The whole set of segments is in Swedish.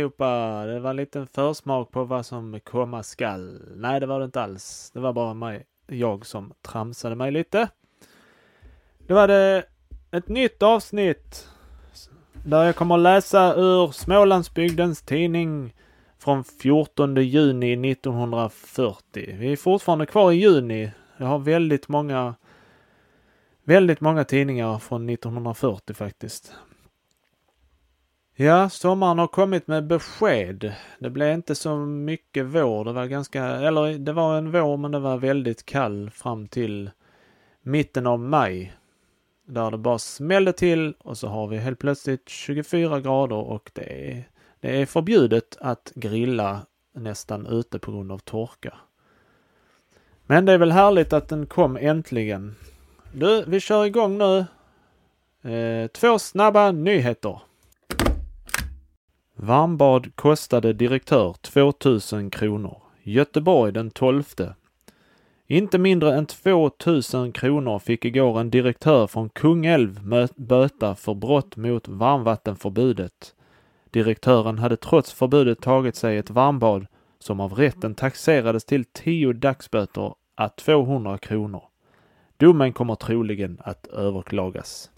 Allihopa! Det var en liten försmak på vad som komma skall. Nej, det var det inte alls. Det var bara mig, jag som tramsade mig lite. Det var det ett nytt avsnitt där jag kommer att läsa ur Smålandsbygdens tidning från 14 juni 1940. Vi är fortfarande kvar i juni. Jag har väldigt många väldigt många tidningar från 1940 faktiskt. Ja, sommaren har kommit med besked. Det blev inte så mycket vår. Det var ganska, eller det var en vår men det var väldigt kall fram till mitten av maj. Där det bara smällde till och så har vi helt plötsligt 24 grader och det är, det är förbjudet att grilla nästan ute på grund av torka. Men det är väl härligt att den kom äntligen. Du, vi kör igång nu. Eh, två snabba nyheter. Varmbad kostade direktör 2000 kronor. Göteborg den 12. Inte mindre än 2000 kronor fick igår en direktör från Kungälv böta för brott mot varmvattenförbudet. Direktören hade trots förbudet tagit sig ett varmbad som av rätten taxerades till 10 dagsböter à 200 kronor. Domen kommer troligen att överklagas.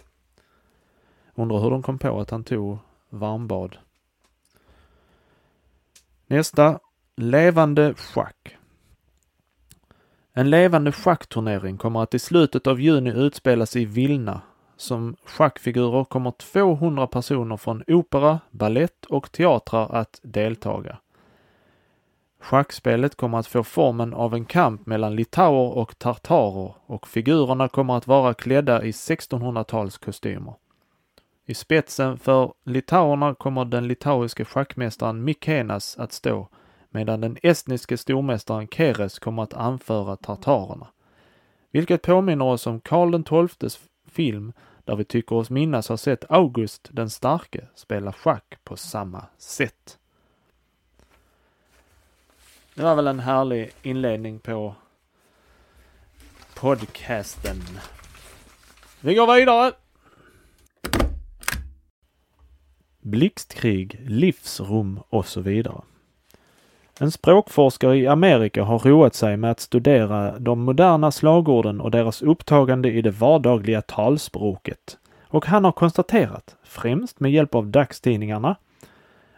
Undrar hur de kom på att han tog varmbad. Nästa. Levande schack. En levande schackturnering kommer att i slutet av juni utspelas i Vilna. Som schackfigurer kommer 200 personer från opera, ballett och teatrar att deltaga. Schackspelet kommer att få formen av en kamp mellan litauer och tartarer och figurerna kommer att vara klädda i 1600-talskostymer. I spetsen för litauerna kommer den litauiske schackmästaren Mikenas att stå medan den estniske stormästaren Keres kommer att anföra tartarerna. Vilket påminner oss om Karl XIIs film där vi tycker oss minnas ha sett August den starke spela schack på samma sätt. Det var väl en härlig inledning på podcasten. Vi går vidare! Blixtkrig, livsrum och så vidare. En språkforskare i Amerika har roat sig med att studera de moderna slagorden och deras upptagande i det vardagliga talspråket. Och han har konstaterat, främst med hjälp av dagstidningarna,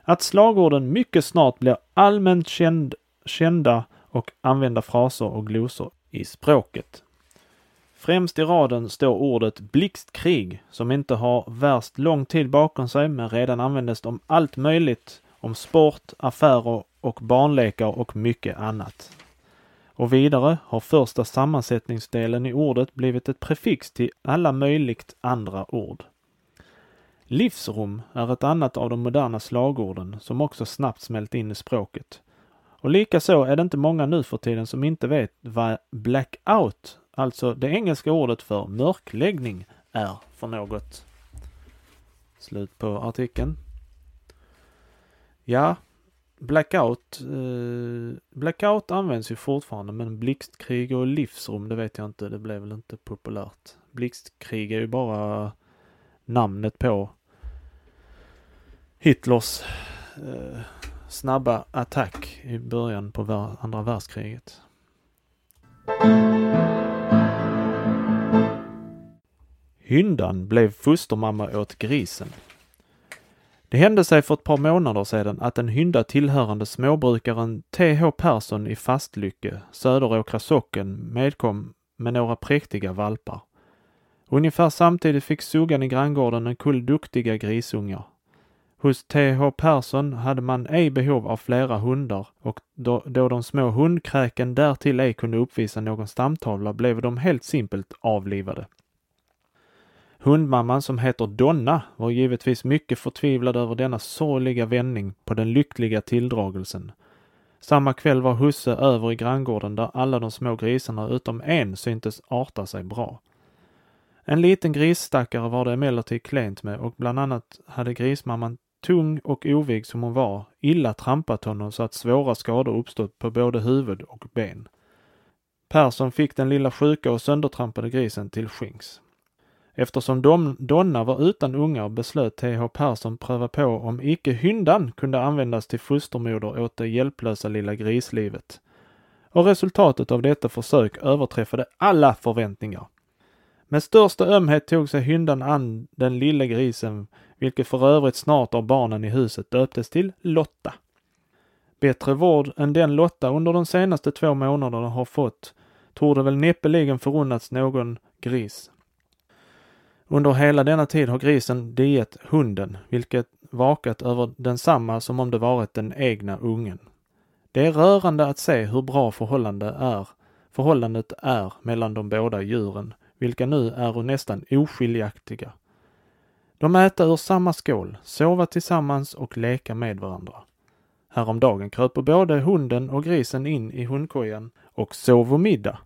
att slagorden mycket snart blir allmänt känd, kända och använda fraser och glosor i språket. Främst i raden står ordet blixtkrig som inte har värst lång tid bakom sig men redan användes om allt möjligt, om sport, affärer och barnlekar och mycket annat. Och vidare har första sammansättningsdelen i ordet blivit ett prefix till alla möjligt andra ord. Livsrum är ett annat av de moderna slagorden som också snabbt smält in i språket. Och likaså är det inte många nu för tiden som inte vet vad blackout alltså det engelska ordet för mörkläggning, är för något. Slut på artikeln. Ja, blackout. Eh, blackout används ju fortfarande men blixtkrig och livsrum, det vet jag inte. Det blev väl inte populärt. Blixtkrig är ju bara namnet på Hitlers eh, snabba attack i början på andra världskriget. Hyndan blev fostermamma åt grisen. Det hände sig för ett par månader sedan att en hynda tillhörande småbrukaren T.H. Persson i Fastlycke, Söderåkra socken, medkom med några präktiga valpar. Ungefär samtidigt fick suggan i granngården en kull duktiga grisungar. Hos T.H. Persson hade man ej behov av flera hundar och då, då de små hundkräken därtill ej kunde uppvisa någon stamtavla blev de helt simpelt avlivade. Hundmamman som heter Donna var givetvis mycket förtvivlad över denna sorgliga vändning på den lyckliga tilldragelsen. Samma kväll var husse över i granngården där alla de små grisarna utom en syntes arta sig bra. En liten grisstackare var det emellertid klent med och bland annat hade grismamman tung och ovig som hon var, illa trampat honom så att svåra skador uppstått på både huvud och ben. Persson fick den lilla sjuka och söndertrampade grisen till skinks. Eftersom dom, Donna var utan ungar beslöt T.H. Persson pröva på om icke hyndan kunde användas till fostermoder åt det hjälplösa lilla grislivet. Och resultatet av detta försök överträffade alla förväntningar. Med största ömhet tog sig hyndan an den lilla grisen, vilket för övrigt snart av barnen i huset döptes till Lotta. Bättre vård än den Lotta under de senaste två månaderna har fått torde väl näppeligen förunnats någon gris. Under hela denna tid har grisen diet hunden, vilket vakat över densamma som om det varit den egna ungen. Det är rörande att se hur bra förhållande är, förhållandet är mellan de båda djuren, vilka nu är nästan oskiljaktiga. De äter ur samma skål, sova tillsammans och leka med varandra. Häromdagen kröp både hunden och grisen in i hundkojan och sov middag.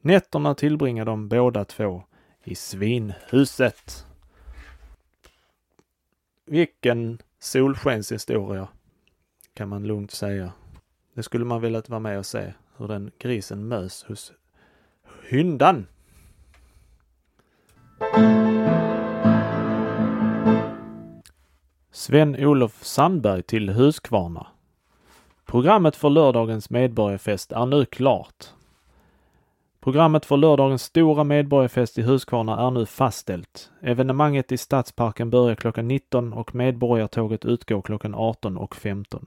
Nätterna tillbringar de båda två i svinhuset. Vilken solskenshistoria, kan man lugnt säga. Det skulle man velat vara med och se, hur den grisen mös hos hyndan. Sven-Olof Sandberg till Huskvarna. Programmet för lördagens medborgarfest är nu klart. Programmet för lördagens stora medborgarfest i Huskvarna är nu fastställt. Evenemanget i Stadsparken börjar klockan 19 och medborgartåget utgår klockan 18.15.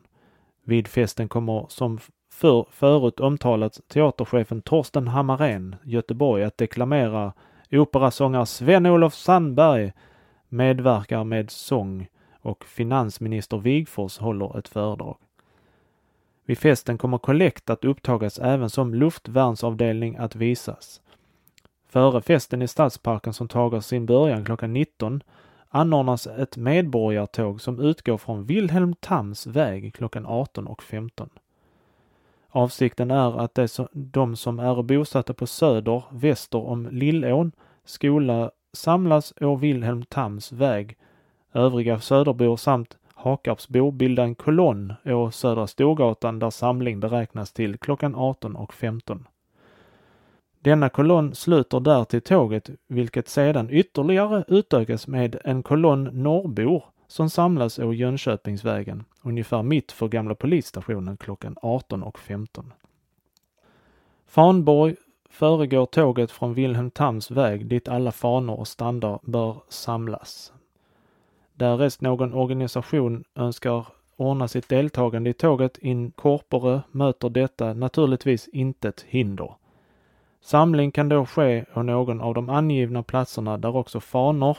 Vid festen kommer som för, förut omtalat teaterchefen Torsten Hammarén, Göteborg, att deklamera operasångare Sven-Olof Sandberg medverkar med sång och finansminister Wigfors håller ett föredrag. Vid festen kommer kollekt att upptagas även som luftvärnsavdelning att visas. Före festen i Stadsparken som tar sin början klockan 19 anordnas ett medborgartåg som utgår från Wilhelm Tams väg klockan 18.15. Avsikten är att de som är bosatta på söder, väster om Lillån, skola samlas å Wilhelm Tams väg. Övriga söderbor samt Hakarpsbo bildar en kolonn å Södra Storgatan där samling beräknas till klockan 18.15. Denna kolonn sluter där till tåget, vilket sedan ytterligare utökas med en kolonn norrbor som samlas å Jönköpingsvägen, ungefär mitt för gamla polisstationen klockan 18.15. Fanborg föregår tåget från Wilhelm Tams väg dit alla fanor och standar bör samlas. Därest någon organisation önskar ordna sitt deltagande i tåget in corpore möter detta naturligtvis intet hinder. Samling kan då ske på någon av de angivna platserna där också fanor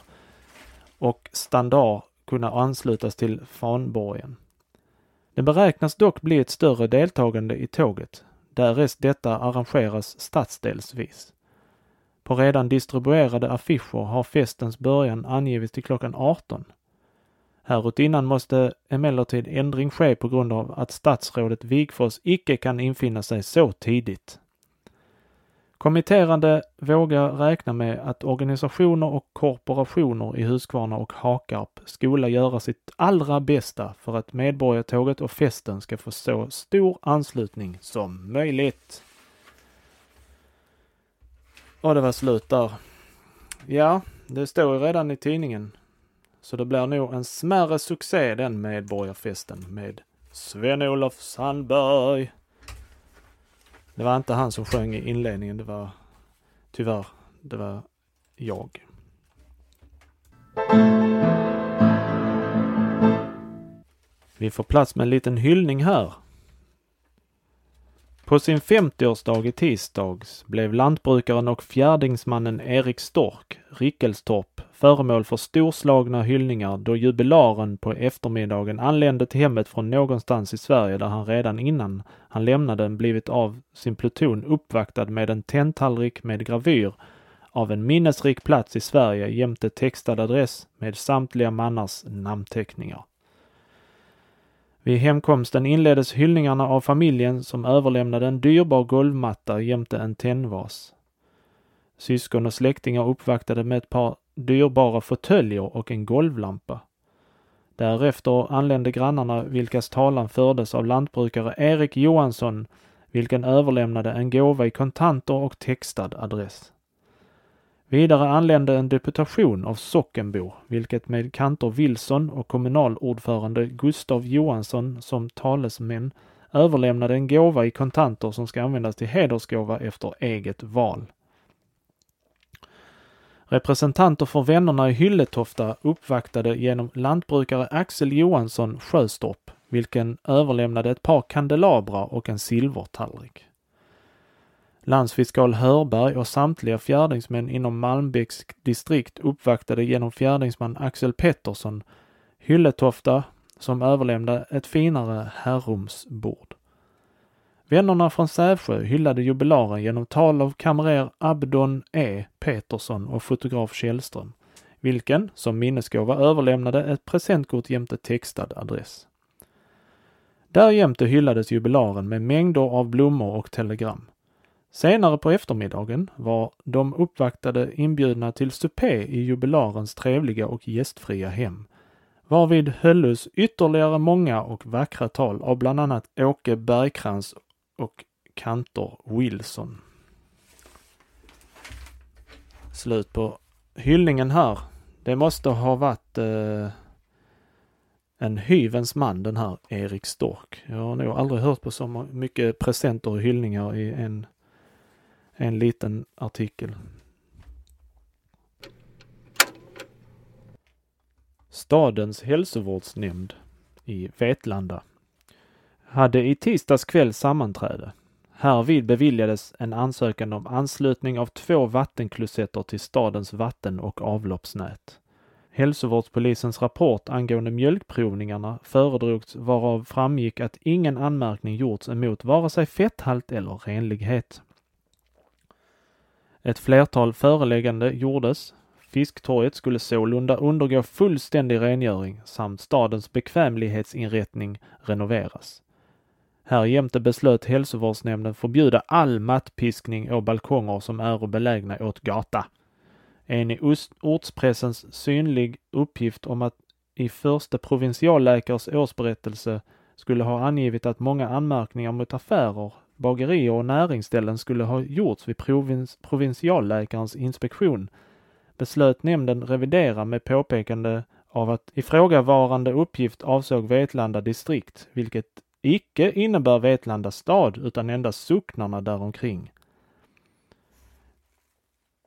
och standard kunna anslutas till fanborgen. Det beräknas dock bli ett större deltagande i tåget, därest detta arrangeras stadsdelsvis. På redan distribuerade affischer har festens början angivits till klockan 18. Härutinnan måste emellertid ändring ske på grund av att statsrådet Wigfors icke kan infinna sig så tidigt. Kommitterande vågar räkna med att organisationer och korporationer i Huskvarna och Hakarp skola göra sitt allra bästa för att Medborgartåget och festen ska få så stor anslutning som möjligt. Och det var slut där. Ja, det står ju redan i tidningen. Så det blir nog en smärre succé den Medborgarfesten med Sven-Olof Sandberg. Det var inte han som sjöng i inledningen, det var tyvärr, det var jag. Vi får plats med en liten hyllning här. På sin 50-årsdag i tisdags blev lantbrukaren och fjärdingsmannen Erik Stork, Rickelstorp, föremål för storslagna hyllningar då jubilaren på eftermiddagen anlände till hemmet från någonstans i Sverige där han redan innan han lämnade den blivit av sin pluton uppvaktad med en tenntallrik med gravyr av en minnesrik plats i Sverige jämte textad adress med samtliga mannars namnteckningar. Vid hemkomsten inleddes hyllningarna av familjen som överlämnade en dyrbar golvmatta jämte en tennvas. Syskon och släktingar uppvaktade med ett par dyrbara fåtöljer och en golvlampa. Därefter anlände grannarna vilkas talan fördes av lantbrukare Erik Johansson, vilken överlämnade en gåva i kontanter och textad adress. Vidare anlände en deputation av sockenbor, vilket med kantor Wilson och kommunalordförande Gustav Johansson som talesmän överlämnade en gåva i kontanter som ska användas till hedersgåva efter eget val. Representanter för vännerna i Hylletofta uppvaktade genom lantbrukare Axel Johansson Sjöstorp, vilken överlämnade ett par kandelabra och en silvertallrik. Landsfiskal Hörberg och samtliga fjärdingsmän inom Malmbäcks distrikt uppvaktade genom fjärdingsman Axel Pettersson Hylletofta som överlämnade ett finare herrumsbord. Vännerna från Sävsjö hyllade jubilaren genom tal av kamrer Abdon E Petersson och fotograf Källström, vilken som minnesgåva överlämnade ett presentkort jämte textad adress. Därjämte hyllades jubilaren med mängder av blommor och telegram. Senare på eftermiddagen var de uppvaktade inbjudna till supé i jubilarens trevliga och gästfria hem, varvid höllus ytterligare många och vackra tal av bland annat Åke Bergkrans och Kantor Wilson. Slut på hyllningen här. Det måste ha varit eh, en hyvens man den här Erik Stork. Jag har nog aldrig hört på så mycket presenter och hyllningar i en, en liten artikel. Stadens hälsovårdsnämnd i Vetlanda hade i tisdags kväll sammanträde. Härvid beviljades en ansökan om anslutning av två vattenklosetter till stadens vatten och avloppsnät. Hälsovårdspolisens rapport angående mjölkprovningarna föredrogs varav framgick att ingen anmärkning gjorts emot vare sig fetthalt eller renlighet. Ett flertal föreläggande gjordes. Fisktorget skulle sålunda undergå fullständig rengöring samt stadens bekvämlighetsinrättning renoveras. Härjämte beslöt hälsovårdsnämnden förbjuda all mattpiskning å balkonger som är belägna åt gata. En i ortspressens synlig uppgift om att i första provinsialläkares årsberättelse skulle ha angivit att många anmärkningar mot affärer, bagerier och näringsställen skulle ha gjorts vid provins provinsialläkarens inspektion beslöt nämnden revidera med påpekande av att ifrågavarande uppgift avsåg Vetlanda distrikt, vilket icke innebär Vetlanda stad utan endast socknarna däromkring.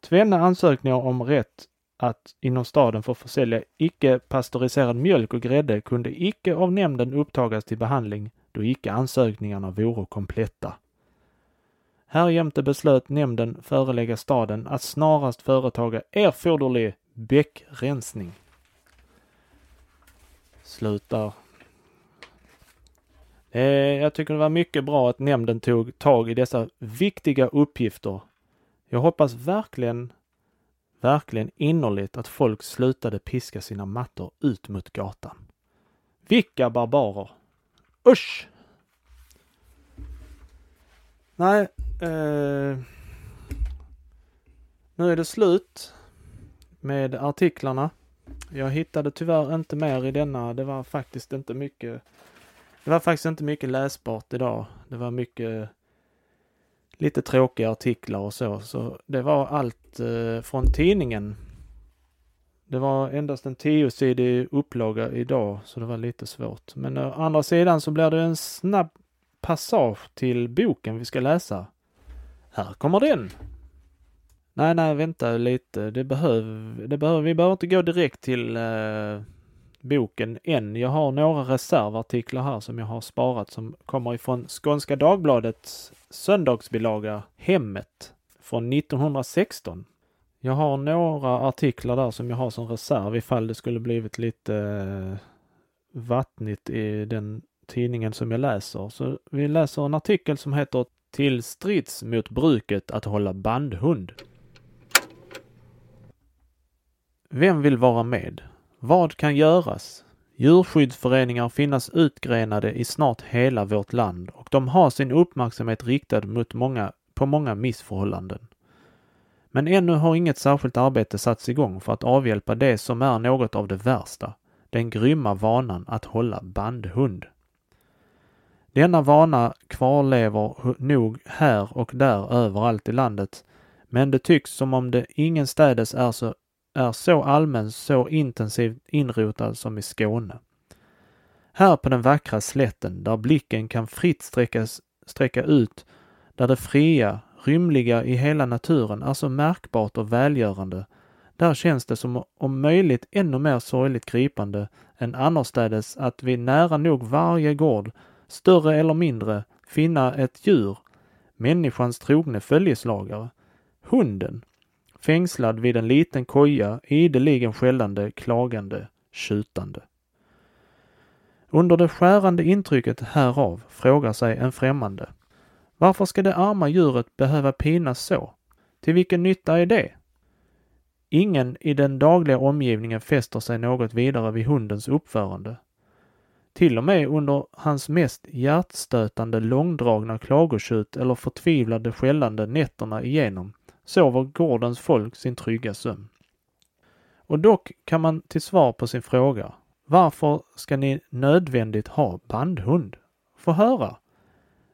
Tvenne ansökningar om rätt att inom staden få försälja icke pastöriserad mjölk och grädde kunde icke av nämnden upptagas till behandling då icke ansökningarna vore kompletta. Härjämte beslöt nämnden förelägga staden att snarast företaga erforderlig bäckrensning. Slutar Eh, jag tycker det var mycket bra att nämnden tog tag i dessa viktiga uppgifter. Jag hoppas verkligen, verkligen innerligt att folk slutade piska sina mattor ut mot gatan. Vilka barbarer! Usch! Nej, eh, nu är det slut med artiklarna. Jag hittade tyvärr inte mer i denna. Det var faktiskt inte mycket det var faktiskt inte mycket läsbart idag. Det var mycket lite tråkiga artiklar och så, så det var allt eh, från tidningen. Det var endast en tiosidig upplaga idag, så det var lite svårt. Men å andra sidan så blir det en snabb passage till boken vi ska läsa. Här kommer den! Nej, nej, vänta lite. Det behöver, det behöver, vi behöver inte gå direkt till eh, boken än. Jag har några reservartiklar här som jag har sparat som kommer ifrån Skånska Dagbladets söndagsbilaga Hemmet från 1916. Jag har några artiklar där som jag har som reserv ifall det skulle blivit lite eh, vattnigt i den tidningen som jag läser. Så vi läser en artikel som heter till strids mot bruket att hålla bandhund. Vem vill vara med? Vad kan göras? Djurskyddsföreningar finnas utgrenade i snart hela vårt land och de har sin uppmärksamhet riktad mot många, på många missförhållanden. Men ännu har inget särskilt arbete satts igång för att avhjälpa det som är något av det värsta, den grymma vanan att hålla bandhund. Denna vana kvarlever nog här och där överallt i landet, Men det tycks som om det ingenstädes är så, är så allmän, så intensivt inrotad som i Skåne. Här på den vackra slätten där blicken kan fritt sträckas, sträcka ut, där det fria, rymliga i hela naturen är så märkbart och välgörande, där känns det som om möjligt ännu mer sorgligt gripande än annorstädes att vid nära nog varje gård, större eller mindre, finna ett djur, människans trogne följeslagare, hunden, fängslad vid en liten koja, ideligen skällande, klagande, tjutande. Under det skärande intrycket härav frågar sig en främmande. Varför ska det arma djuret behöva pinas så? Till vilken nytta är det? Ingen i den dagliga omgivningen fäster sig något vidare vid hundens uppförande. Till och med under hans mest hjärtstötande långdragna klagotjut eller förtvivlade skällande nätterna igenom sover gårdens folk sin trygga sömn. Och dock kan man till svar på sin fråga, varför ska ni nödvändigt ha bandhund? Få höra.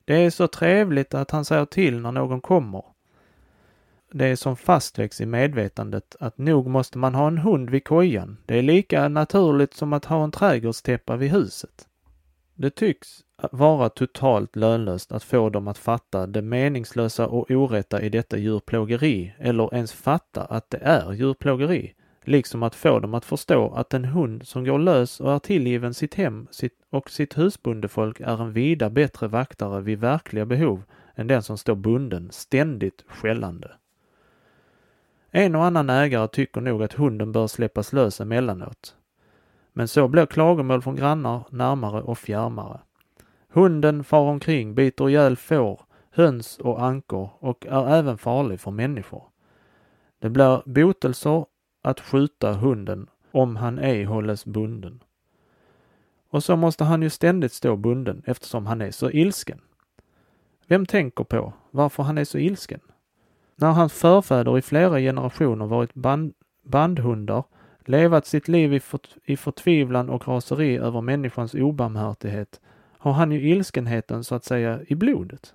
Det är så trevligt att han säger till när någon kommer. Det är som fastläggs i medvetandet att nog måste man ha en hund vid kojan. Det är lika naturligt som att ha en trädgårdstäppa vid huset. Det tycks vara totalt lönlöst att få dem att fatta det meningslösa och orätta i detta djurplågeri eller ens fatta att det är djurplågeri liksom att få dem att förstå att en hund som går lös och är tillgiven sitt hem och sitt husbondefolk är en vida bättre vaktare vid verkliga behov än den som står bunden, ständigt skällande. En och annan ägare tycker nog att hunden bör släppas lös emellanåt. Men så blir klagomål från grannar närmare och fjärmare. Hunden far omkring, biter ihjäl får, höns och ankor och är även farlig för människor. Det blir botelser att skjuta hunden om han ej hålles bunden. Och så måste han ju ständigt stå bunden eftersom han är så ilsken. Vem tänker på varför han är så ilsken? När hans förfäder i flera generationer varit band, bandhundar, levat sitt liv i, fort, i förtvivlan och raseri över människans obarmhärtighet, har han ju ilskenheten så att säga i blodet.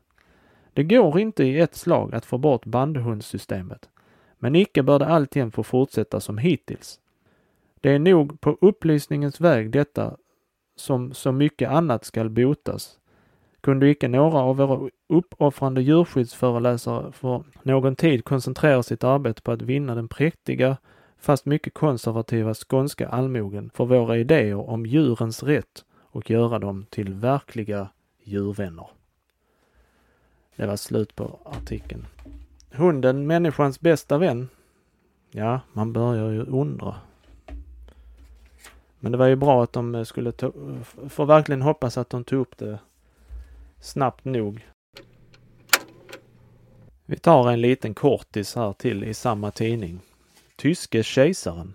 Det går inte i ett slag att få bort bandhundssystemet. Men icke bör det alltjämt få fortsätta som hittills. Det är nog på upplysningens väg detta som så mycket annat skall botas. Kunde icke några av våra uppoffrande djurskyddsföreläsare för någon tid koncentrera sitt arbete på att vinna den präktiga, fast mycket konservativa skånska allmogen för våra idéer om djurens rätt och göra dem till verkliga djurvänner. Det var slut på artikeln. Hunden, människans bästa vän? Ja, man börjar ju undra. Men det var ju bra att de eh, skulle ta, får verkligen hoppas att de tog upp det snabbt nog. Vi tar en liten kortis här till i samma tidning. Tyske kejsaren.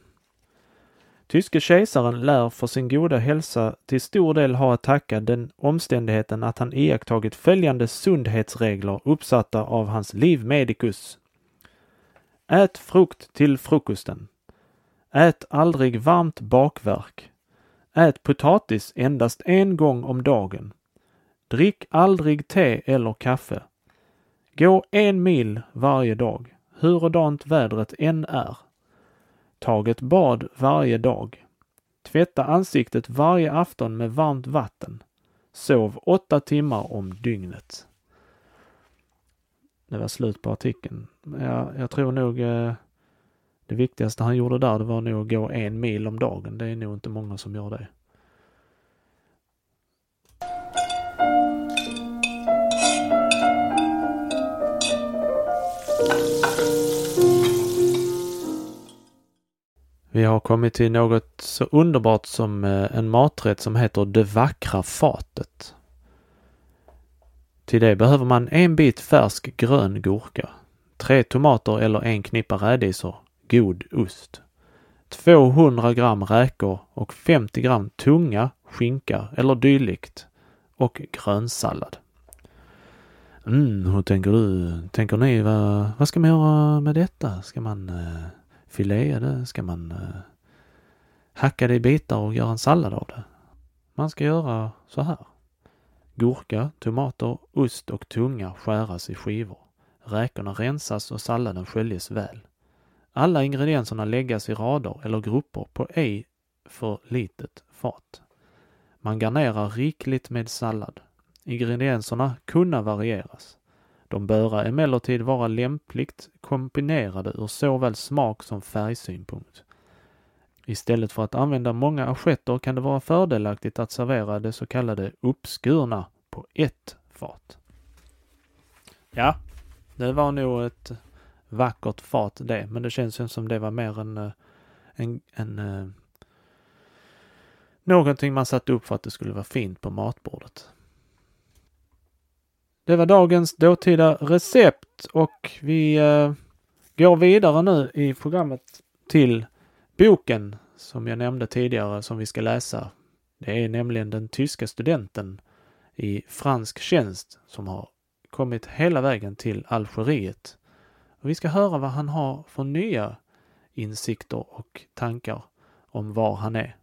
Tyske kejsaren lär för sin goda hälsa till stor del ha att tacka den omständigheten att han iakttagit följande sundhetsregler uppsatta av hans livmedikus. Ät frukt till frukosten. Ät aldrig varmt bakverk. Ät potatis endast en gång om dagen. Drick aldrig te eller kaffe. Gå en mil varje dag, hurdant vädret än är. Tag ett bad varje dag. Tvätta ansiktet varje afton med varmt vatten. Sov åtta timmar om dygnet. Det var slut på artikeln. Jag, jag tror nog eh, det viktigaste han gjorde där, det var nog att gå en mil om dagen. Det är nog inte många som gör det. Vi har kommit till något så underbart som eh, en maträtt som heter Det vackra fatet. Till det behöver man en bit färsk grön gurka, tre tomater eller en knippa rädisor, god ost, 200 gram räkor och 50 gram tunga, skinka eller dylikt och grönsallad. Mm, hur tänker du? Tänker ni, vad, vad ska man göra med detta? Ska man eh, filea det? Ska man eh, hacka det i bitar och göra en sallad av det? Man ska göra så här. Gurka, tomater, ost och tunga skäras i skivor. Räkorna rensas och salladen sköljes väl. Alla ingredienserna läggas i rader eller grupper på ej för litet fat. Man garnerar rikligt med sallad. Ingredienserna kunna varieras. De böra emellertid vara lämpligt kombinerade ur såväl smak som färgsynpunkt. Istället för att använda många assietter kan det vara fördelaktigt att servera det så kallade uppskurna på ett fat. Ja, det var nog ett vackert fat det, men det känns ju som det var mer en, eh, en, en, eh, någonting man satte upp för att det skulle vara fint på matbordet. Det var dagens dåtida recept och vi eh, går vidare nu i programmet till boken som jag nämnde tidigare som vi ska läsa. Det är nämligen den tyska studenten i fransk tjänst som har kommit hela vägen till Algeriet. Och vi ska höra vad han har för nya insikter och tankar om var han är.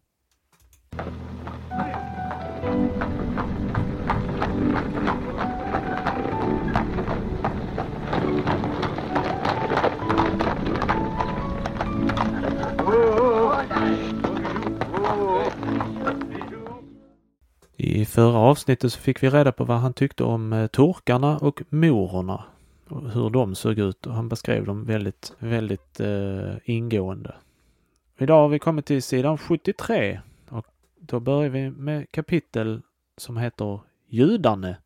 Förra avsnittet så fick vi reda på vad han tyckte om eh, turkarna och morerna. Och hur de såg ut och han beskrev dem väldigt, väldigt eh, ingående. Idag har vi kommit till sidan 73 och då börjar vi med kapitel som heter Judarne.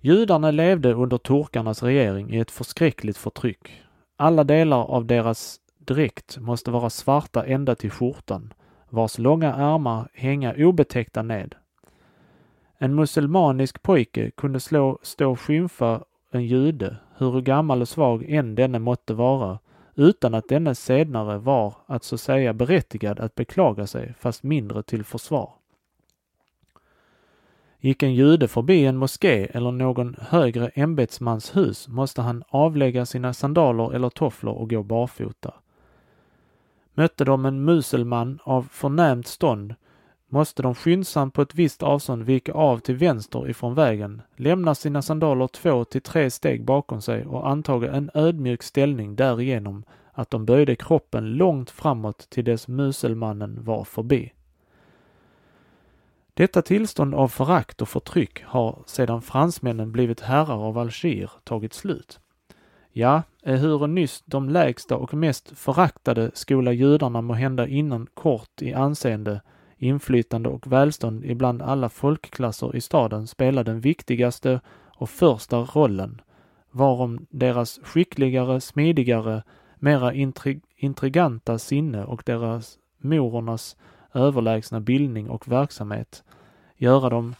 Judarna levde under turkarnas regering i ett förskräckligt förtryck. Alla delar av deras dräkt måste vara svarta ända till skjortan vars långa ärmar hänga obetäckta ned. En muselmanisk pojke kunde slå, stå och skymfa en jude, hur gammal och svag än denne måtte vara, utan att denne senare var, att så säga, berättigad att beklaga sig, fast mindre till försvar. Gick en jude förbi en moské eller någon högre ämbetsmans hus måste han avlägga sina sandaler eller tofflor och gå barfota. Mötte de en muselman av förnämt stånd måste de skyndsamt på ett visst avstånd vika av till vänster ifrån vägen, lämna sina sandaler två till tre steg bakom sig och antaga en ödmjuk ställning därigenom att de böjde kroppen långt framåt till dess muselmannen var förbi. Detta tillstånd av förakt och förtryck har sedan fransmännen blivit herrar av Alger tagit slut. Ja, ehuru nyss de lägsta och mest föraktade skola judarna må hända innan kort i anseende, inflytande och välstånd ibland alla folkklasser i staden spela den viktigaste och första rollen, varom deras skickligare, smidigare, mera intrig intriganta sinne och deras morernas överlägsna bildning och verksamhet göra dem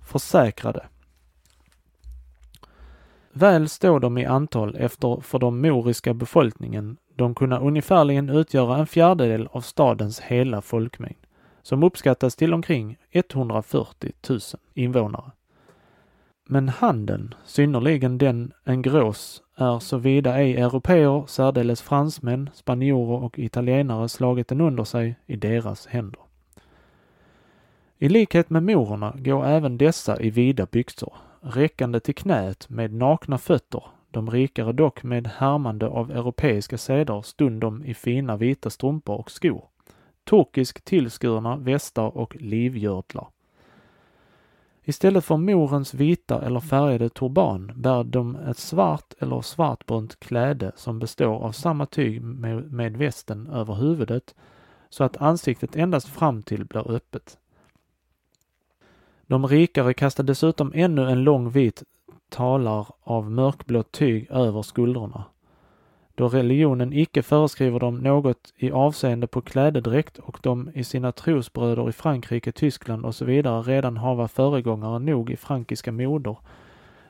försäkrade. Väl står de i antal efter för de moriska befolkningen, de kunna ungefärligen utgöra en fjärdedel av stadens hela folkmängd, som uppskattas till omkring 140 000 invånare. Men handeln, synnerligen den en grås, är såvida ej europeer, särdeles fransmän, spanjorer och italienare slagit den under sig i deras händer. I likhet med morerna går även dessa i vida byxor, räckande till knät med nakna fötter, de rikare dock med härmande av europeiska seder stundom i fina vita strumpor och skor, turkisk tillskurna västar och livgördlar. Istället för morens vita eller färgade turban bär de ett svart eller svartbrunt kläde som består av samma tyg med, med västen över huvudet så att ansiktet endast fram till blir öppet. De rikare kastar dessutom ännu en lång vit talar av mörkblått tyg över skuldrorna. Då religionen icke föreskriver dem något i avseende på klädedräkt och de i sina trosbröder i Frankrike, Tyskland och så vidare redan hava föregångare nog i frankiska moder,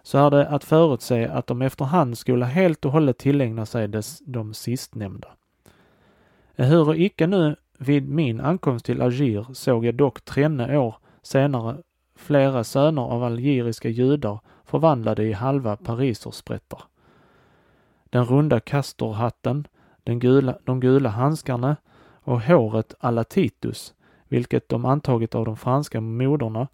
så är det att förutse att de efterhand skulle helt och hållet tillägna sig des, de sistnämnda. Ehuru icke nu vid min ankomst till Alger såg jag dock trenne år senare flera söner av algeriska judar förvandlade i halva parisersprätter. Den runda kastorhatten, den gula, de gula handskarna och håret alla Titus, vilket de antagit av de franska moderna,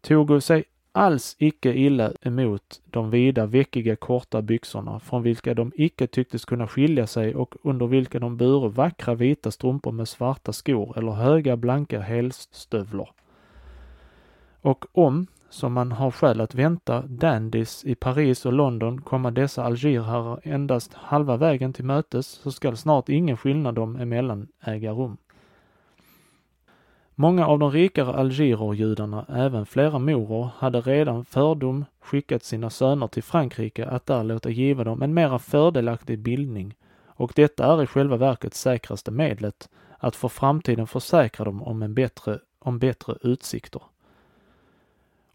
tog sig alls icke illa emot de vida, veckiga, korta byxorna, från vilka de icke tycktes kunna skilja sig och under vilka de bure vackra vita strumpor med svarta skor eller höga blanka hälsstövlar. Och om, som man har skäl att vänta, dandys i Paris och London komma dessa algirherrar endast halva vägen till mötes, så skall snart ingen skillnad dem emellan äga rum. Många av de rikare algirerjudarna, även flera morer, hade redan fördom skickat sina söner till Frankrike att där låta giva dem en mera fördelaktig bildning och detta är i själva verket säkraste medlet att för framtiden försäkra dem om en bättre, om bättre utsikter.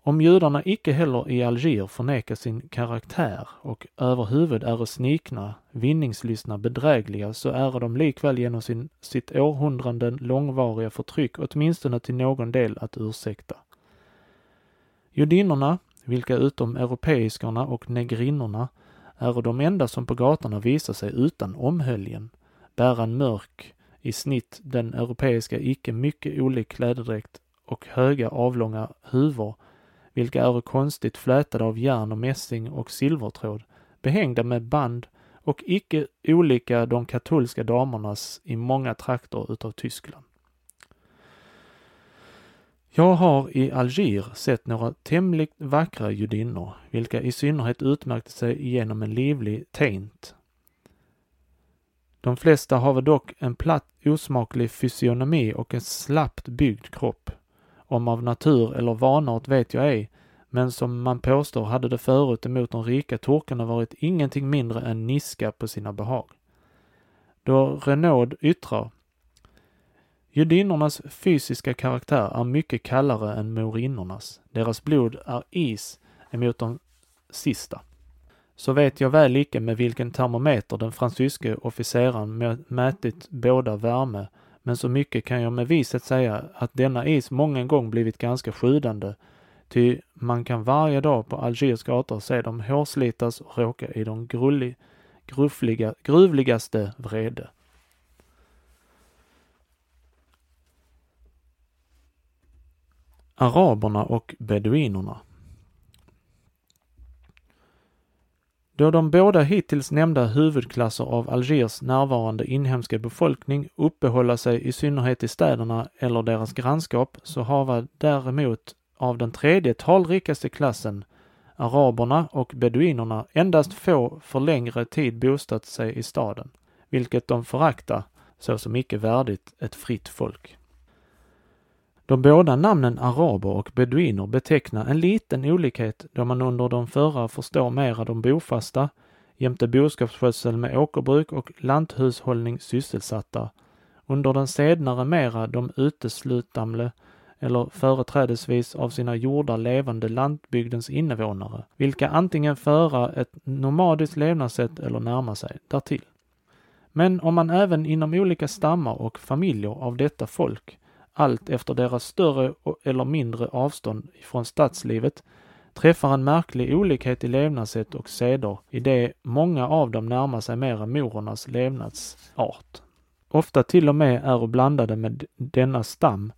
Om judarna icke heller i Alger förnekar sin karaktär och överhuvud är snikna, vinningslystna, bedrägliga, så är de likväl genom sin, sitt århundraden långvariga förtryck åtminstone till någon del att ursäkta. Judinnorna, vilka utom europeiskarna och negrinnorna är de enda som på gatorna visar sig utan omhöljen, bära en mörk, i snitt den europeiska icke mycket olik klädedräkt och höga avlånga huvor vilka är konstigt flätade av järn och mässing och silvertråd, behängda med band och icke olika de katolska damernas i många trakter utav Tyskland. Jag har i Alger sett några tämligt vackra judinnor, vilka i synnerhet utmärkte sig genom en livlig taint. De flesta har dock en platt osmaklig fysionomi och en slappt byggd kropp. Om av natur eller vanart vet jag ej, men som man påstår hade det förut emot de rika turkarna varit ingenting mindre än niska på sina behag. Då Renaud yttrar Judinnornas fysiska karaktär är mycket kallare än morinnornas. Deras blod är is emot de sista. Så vet jag väl icke med vilken termometer den fransyske officeraren mätit båda värme men så mycket kan jag med vishet säga att denna is många gång blivit ganska sjudande, ty man kan varje dag på Algiers gator se dem hårslitas och råka i de grullig, gruvliga, gruvligaste vrede. Araberna och beduinerna Då de båda hittills nämnda huvudklasser av Algiers närvarande inhemska befolkning uppehålla sig i synnerhet i städerna eller deras grannskap, så hava däremot av den tredje talrikaste klassen, araberna och beduinerna, endast få för längre tid bosatt sig i staden, vilket de förakta såsom icke värdigt ett fritt folk. De båda namnen araber och beduiner betecknar en liten olikhet då man under de förra förstår mera de bofasta jämte boskapsskötsel med åkerbruk och lanthushållning sysselsatta, under den senare mera de uteslutande eller företrädesvis av sina jordar levande lantbygdens invånare, vilka antingen föra ett nomadiskt levnadssätt eller närma sig därtill. Men om man även inom olika stammar och familjer av detta folk allt efter deras större eller mindre avstånd från stadslivet, träffar en märklig olikhet i levnadssätt och seder i det många av dem närmar sig mera morernas levnadsart. Ofta till och med är blandade med denna stam,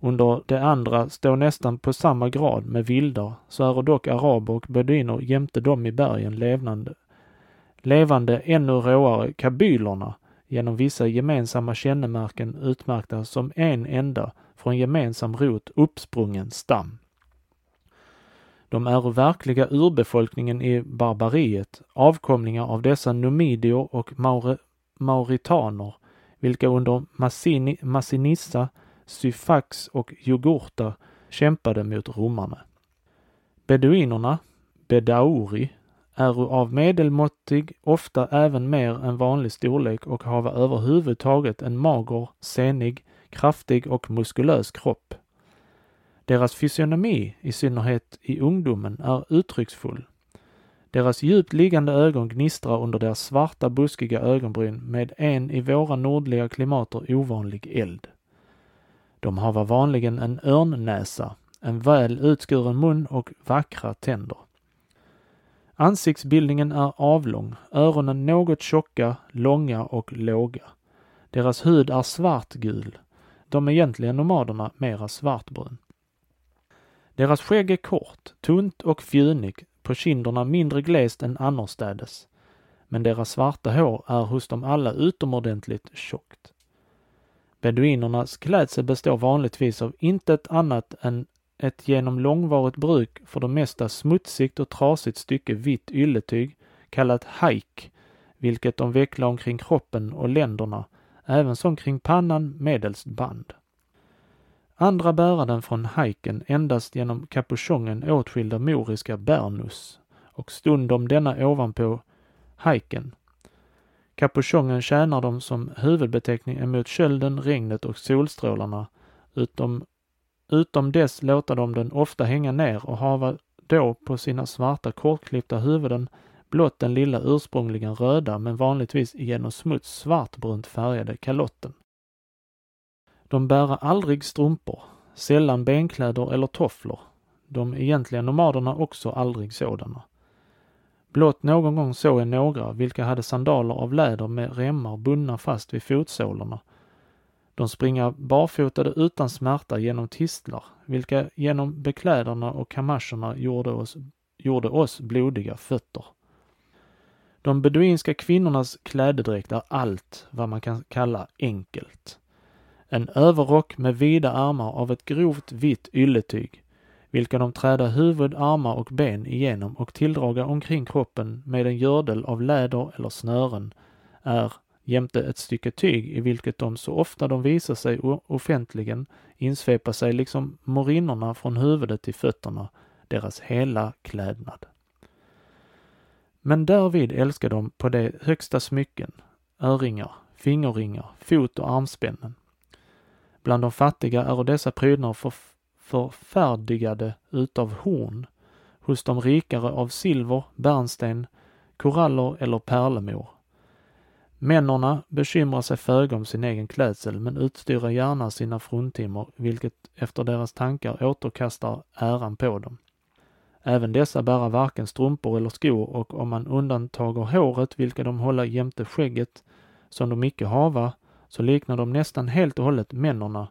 under det andra står nästan på samma grad med vildar, så är dock araber och beduiner jämte dem i bergen levande, levande ännu råare kabylerna, genom vissa gemensamma kännemärken utmärkta som en enda från gemensam rot uppsprungen stam. De är verkliga urbefolkningen i barbariet, avkomlingar av dessa numidier och maur mauritaner, vilka under Massini, Massinissa, Syfax och Jugurta kämpade mot romarna. Beduinerna, Bedauri, är av medelmåttig, ofta även mer än vanlig storlek och har överhuvudtaget en mager, senig, kraftig och muskulös kropp. Deras fysionomi, i synnerhet i ungdomen, är uttrycksfull. Deras djupt liggande ögon gnistrar under deras svarta buskiga ögonbryn med en i våra nordliga klimater ovanlig eld. De har vanligen en örnnäsa, en väl utskuren mun och vackra tänder. Ansiktsbildningen är avlång, öronen något tjocka, långa och låga. Deras hud är svartgul. De egentliga nomaderna mera svartbrun. Deras skägg är kort, tunt och fjunigt, på kinderna mindre glest än annorstädes. Men deras svarta hår är hos dem alla utomordentligt tjockt. Beduinernas klädsel består vanligtvis av intet annat än ett genom långvarigt bruk för det mesta smutsigt och trasigt stycke vitt ylletyg kallat haik, vilket de vecklar omkring kroppen och länderna, även som kring pannan medelst band. Andra bära den från hajken endast genom kapuschongen åtskilda moriska bärnus och stundom denna ovanpå hajken. Kapuschongen tjänar dem som huvudbeteckning emot kölden, regnet och solstrålarna. Utom, utom dess låta de den ofta hänga ner och hava då på sina svarta kortklippta huvuden blott den lilla ursprungligen röda men vanligtvis genom smuts svartbrunt färgade kalotten. De bära aldrig strumpor, sällan benkläder eller tofflor. De egentliga nomaderna också aldrig sådana. Blott någon gång såg jag några, vilka hade sandaler av läder med remmar bundna fast vid fotsålarna. De springa barfotade utan smärta genom tistlar, vilka genom bekläderna och kamascherna gjorde oss, gjorde oss blodiga fötter. De beduinska kvinnornas klädedräkt är allt vad man kan kalla enkelt. En överrock med vida armar av ett grovt vitt ylletyg, vilka de träda huvud, armar och ben igenom och tilldraga omkring kroppen med en gördel av läder eller snören, är jämte ett stycke tyg i vilket de så ofta de visar sig offentligen insvepa sig liksom morinnorna från huvudet till fötterna, deras hela klädnad. Men därvid älskar de på de högsta smycken, öringar, fingerringar, fot och armspännen. Bland de fattiga är dessa prydnader för, förfärdigade utav horn, hos de rikare av silver, bärnsten, koraller eller pärlemor. Männerna bekymrar sig föga om sin egen klädsel men utstyrar gärna sina fruntimmer, vilket efter deras tankar återkastar äran på dem. Även dessa bära varken strumpor eller skor och om man undantager håret, vilka de hålla jämte skägget, som de icke hava, så liknar de nästan helt och hållet männorna,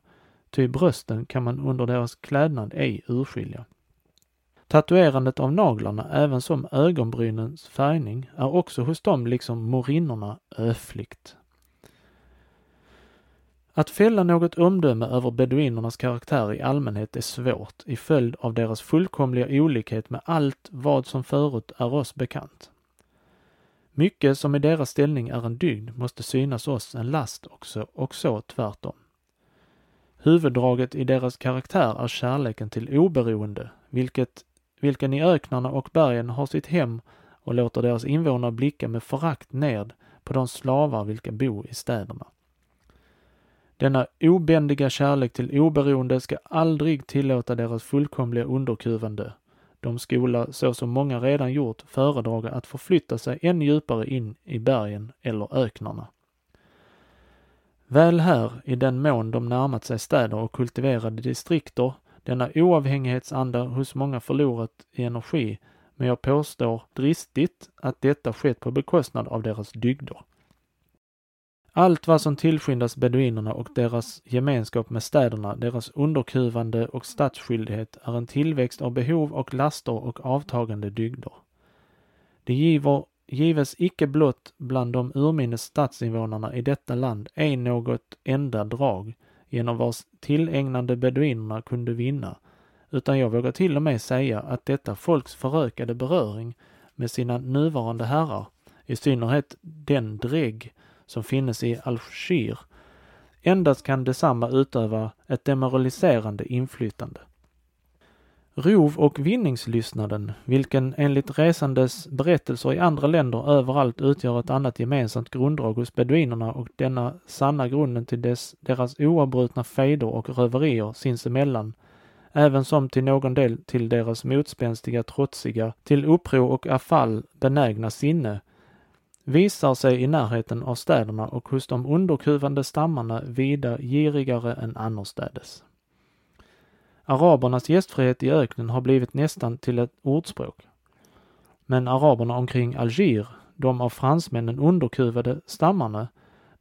ty brösten kan man under deras klädnad ej urskilja. Tatuerandet av naglarna, även som ögonbrynens färgning, är också hos dem liksom morinnorna öfligt. Att fälla något omdöme över beduinernas karaktär i allmänhet är svårt i följd av deras fullkomliga olikhet med allt vad som förut är oss bekant. Mycket som i deras ställning är en dygd måste synas oss en last också och så tvärtom. Huvuddraget i deras karaktär är kärleken till oberoende, vilket, vilken i öknarna och bergen har sitt hem och låter deras invånare blicka med förakt ned på de slavar vilka bor i städerna. Denna obändiga kärlek till oberoende ska aldrig tillåta deras fullkomliga underkuvande. De skola, så som många redan gjort, föredraga att förflytta sig än djupare in i bergen eller öknarna. Väl här, i den mån de närmat sig städer och kultiverade distrikter, denna oavhängighetsanda hos många förlorat i energi, men jag påstår dristigt att detta skett på bekostnad av deras dygder. Allt vad som tillskyndas beduinerna och deras gemenskap med städerna, deras underkuvande och statsskyldighet är en tillväxt av behov och laster och avtagande dygder. Det giver, gives icke blott bland de urminnes stadsinvånarna i detta land ej något enda drag genom vars tillägnande beduinerna kunde vinna, utan jag vågar till och med säga att detta folks förökade beröring med sina nuvarande herrar, i synnerhet den drägg som finnes i Alger, endast kan detsamma utöva ett demoraliserande inflytande. Rov och vinningslystnaden, vilken enligt resandes berättelser i andra länder överallt utgör ett annat gemensamt grunddrag hos beduinerna och denna sanna grunden till dess, deras oavbrutna fejder och röverier sinsemellan, även som till någon del till deras motspänstiga, trotsiga, till uppror och affall benägna sinne, visar sig i närheten av städerna och hos de underkuvande stammarna vida girigare än annorstädes. Arabernas gästfrihet i öknen har blivit nästan till ett ordspråk. Men araberna omkring Alger, de av fransmännen underkuvade stammarna,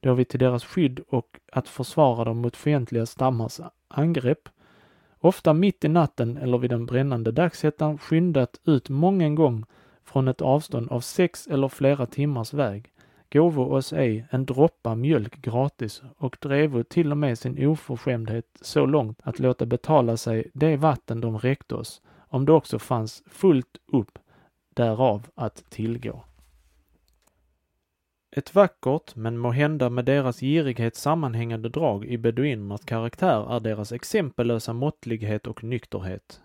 då vi till deras skydd och att försvara dem mot fientliga stammars angrepp ofta mitt i natten eller vid den brännande dagshettan skyndat ut mången gång från ett avstånd av sex eller flera timmars väg, gåvo oss ej en droppa mjölk gratis och drevo till och med sin oförskämdhet så långt att låta betala sig det vatten de räckte oss, om det också fanns fullt upp därav att tillgå. Ett vackert, men måhända med deras girighet sammanhängande drag i beduinernas karaktär är deras exempellösa måttlighet och nykterhet.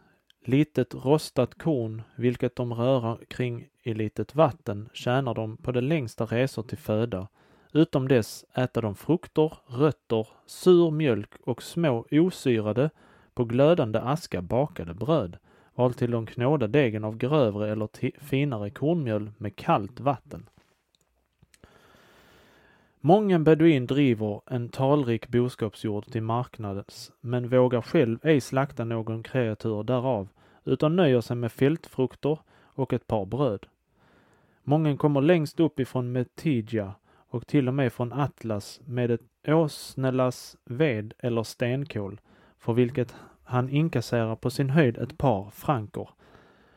Litet rostat korn, vilket de röra kring i litet vatten, tjänar de på de längsta resor till föda. Utom dess äta de frukter, rötter, sur mjölk och små osyrade, på glödande aska bakade bröd, vartill de knåda degen av grövre eller finare kornmjöl med kallt vatten. Mången beduin driver en talrik boskapsjord till marknadens, men vågar själv ej slakta någon kreatur därav, utan nöjer sig med fältfrukter och ett par bröd. Mången kommer längst upp ifrån Metidja och till och med från Atlas med ett åsnelas ved eller stenkol, för vilket han inkasserar på sin höjd ett par franker.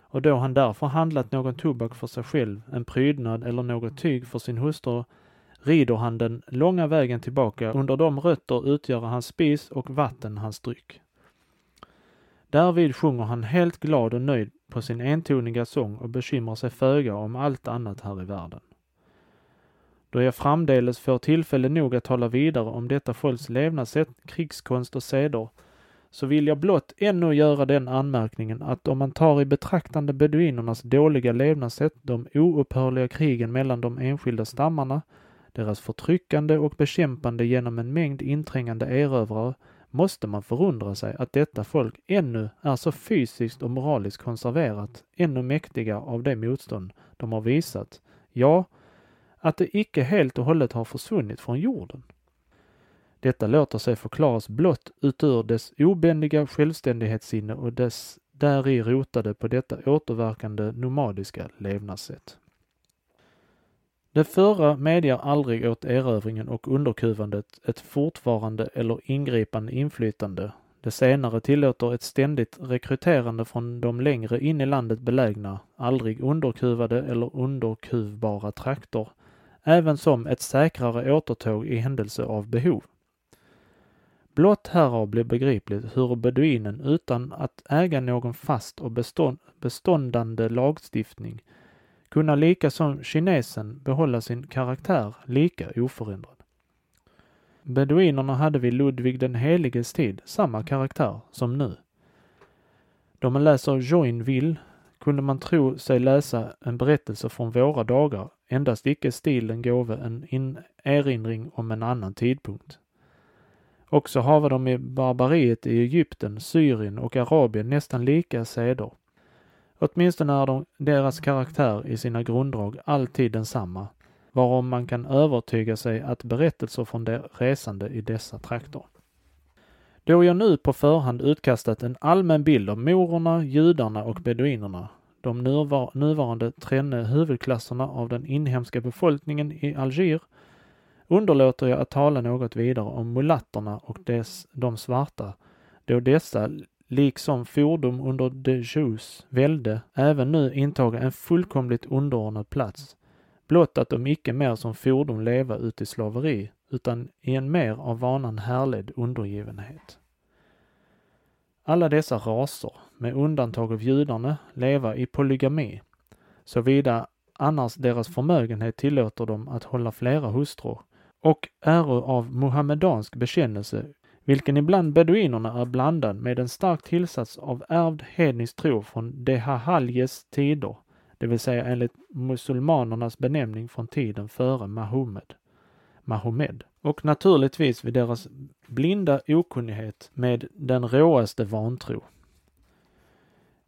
Och då han därför handlat någon tobak för sig själv, en prydnad eller något tyg för sin hustru, rider han den långa vägen tillbaka. Under de rötter utgör hans spis och vatten hans dryck. Därvid sjunger han helt glad och nöjd på sin entoniga sång och bekymrar sig föga om allt annat här i världen. Då jag framdeles får tillfälle nog att tala vidare om detta folks levnadssätt, krigskonst och seder, så vill jag blott ännu göra den anmärkningen att om man tar i betraktande beduinernas dåliga levnadssätt, de oupphörliga krigen mellan de enskilda stammarna, deras förtryckande och bekämpande genom en mängd inträngande erövrare, måste man förundra sig att detta folk ännu är så fysiskt och moraliskt konserverat, ännu mäktiga av det motstånd de har visat, ja, att det icke helt och hållet har försvunnit från jorden. Detta låter sig förklaras blott utur dess obändiga självständighetssinne och dess däri rotade på detta återverkande nomadiska levnadssätt. Det förra medger aldrig åt erövringen och underkuvandet ett fortvarande eller ingripande inflytande. Det senare tillåter ett ständigt rekryterande från de längre in i landet belägna, aldrig underkuvade eller underkuvbara trakter, även som ett säkrare återtåg i händelse av behov. Blott härav blir begripligt hur beduinen utan att äga någon fast och beståndande lagstiftning kunna lika som kinesen behålla sin karaktär lika oförändrad. Beduinerna hade vid Ludvig den heliges tid samma karaktär som nu. Då man läser Joinville kunde man tro sig läsa en berättelse från våra dagar, endast icke stilen gåve en erinring om en annan tidpunkt. Också hava de i barbariet i Egypten, Syrien och Arabien nästan lika seder. Åtminstone är de, deras karaktär i sina grunddrag alltid densamma, varom man kan övertyga sig att berättelser från de resande i dessa trakter. Då jag nu på förhand utkastat en allmän bild av morerna, judarna och beduinerna, de nuvar nuvarande trenne huvudklasserna av den inhemska befolkningen i Alger, underlåter jag att tala något vidare om mulatterna och dess, de svarta, då dessa liksom fordom under de Jus välde, även nu intaga en fullkomligt underordnad plats. Blott att de icke mer som fordom leva ut i slaveri, utan i en mer av vanan härledd undergivenhet. Alla dessa raser, med undantag av judarna, leva i polygami, såvida annars deras förmögenhet tillåter dem att hålla flera hustrur, och äro av muhammedansk bekännelse vilken ibland beduinerna är blandad med en stark tillsats av ärvd hednisk tro från Dehahaljes tider, det vill säga enligt musulmanernas benämning från tiden före Mahomed. Mahomed. Och naturligtvis vid deras blinda okunnighet med den råaste vantro.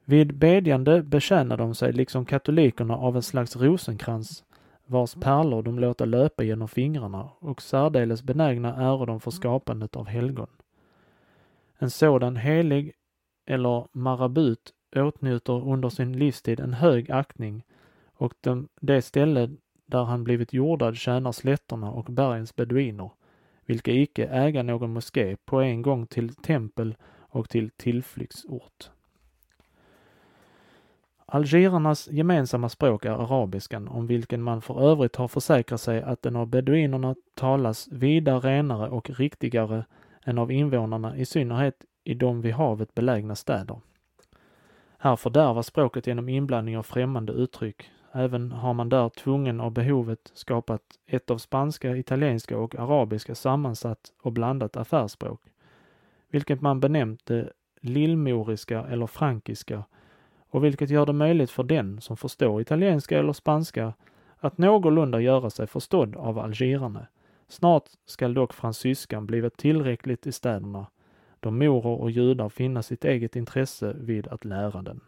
Vid bedjande betjänar de sig liksom katolikerna av en slags rosenkrans vars pärlor de låter löpa genom fingrarna och särdeles benägna äro de för skapandet av helgon. En sådan helig eller marabut åtnjuter under sin livstid en hög aktning och de, det ställe där han blivit jordad tjänar slätterna och bergens beduiner, vilka icke äga någon moské, på en gång till tempel och till tillflyktsort. Algirernas gemensamma språk är arabiskan, om vilken man för övrigt har försäkrat sig att den av beduinerna talas vida renare och riktigare än av invånarna, i synnerhet i de vid havet belägna städer. Här fördärvas språket genom inblandning av främmande uttryck. Även har man där tvungen av behovet skapat ett av spanska, italienska och arabiska sammansatt och blandat affärsspråk, vilket man benämnt det lillmoriska eller frankiska och vilket gör det möjligt för den som förstår italienska eller spanska att någorlunda göra sig förstådd av algerarna. Snart skall dock fransyskan blivit tillräckligt i städerna, då morer och judar finna sitt eget intresse vid att lära den.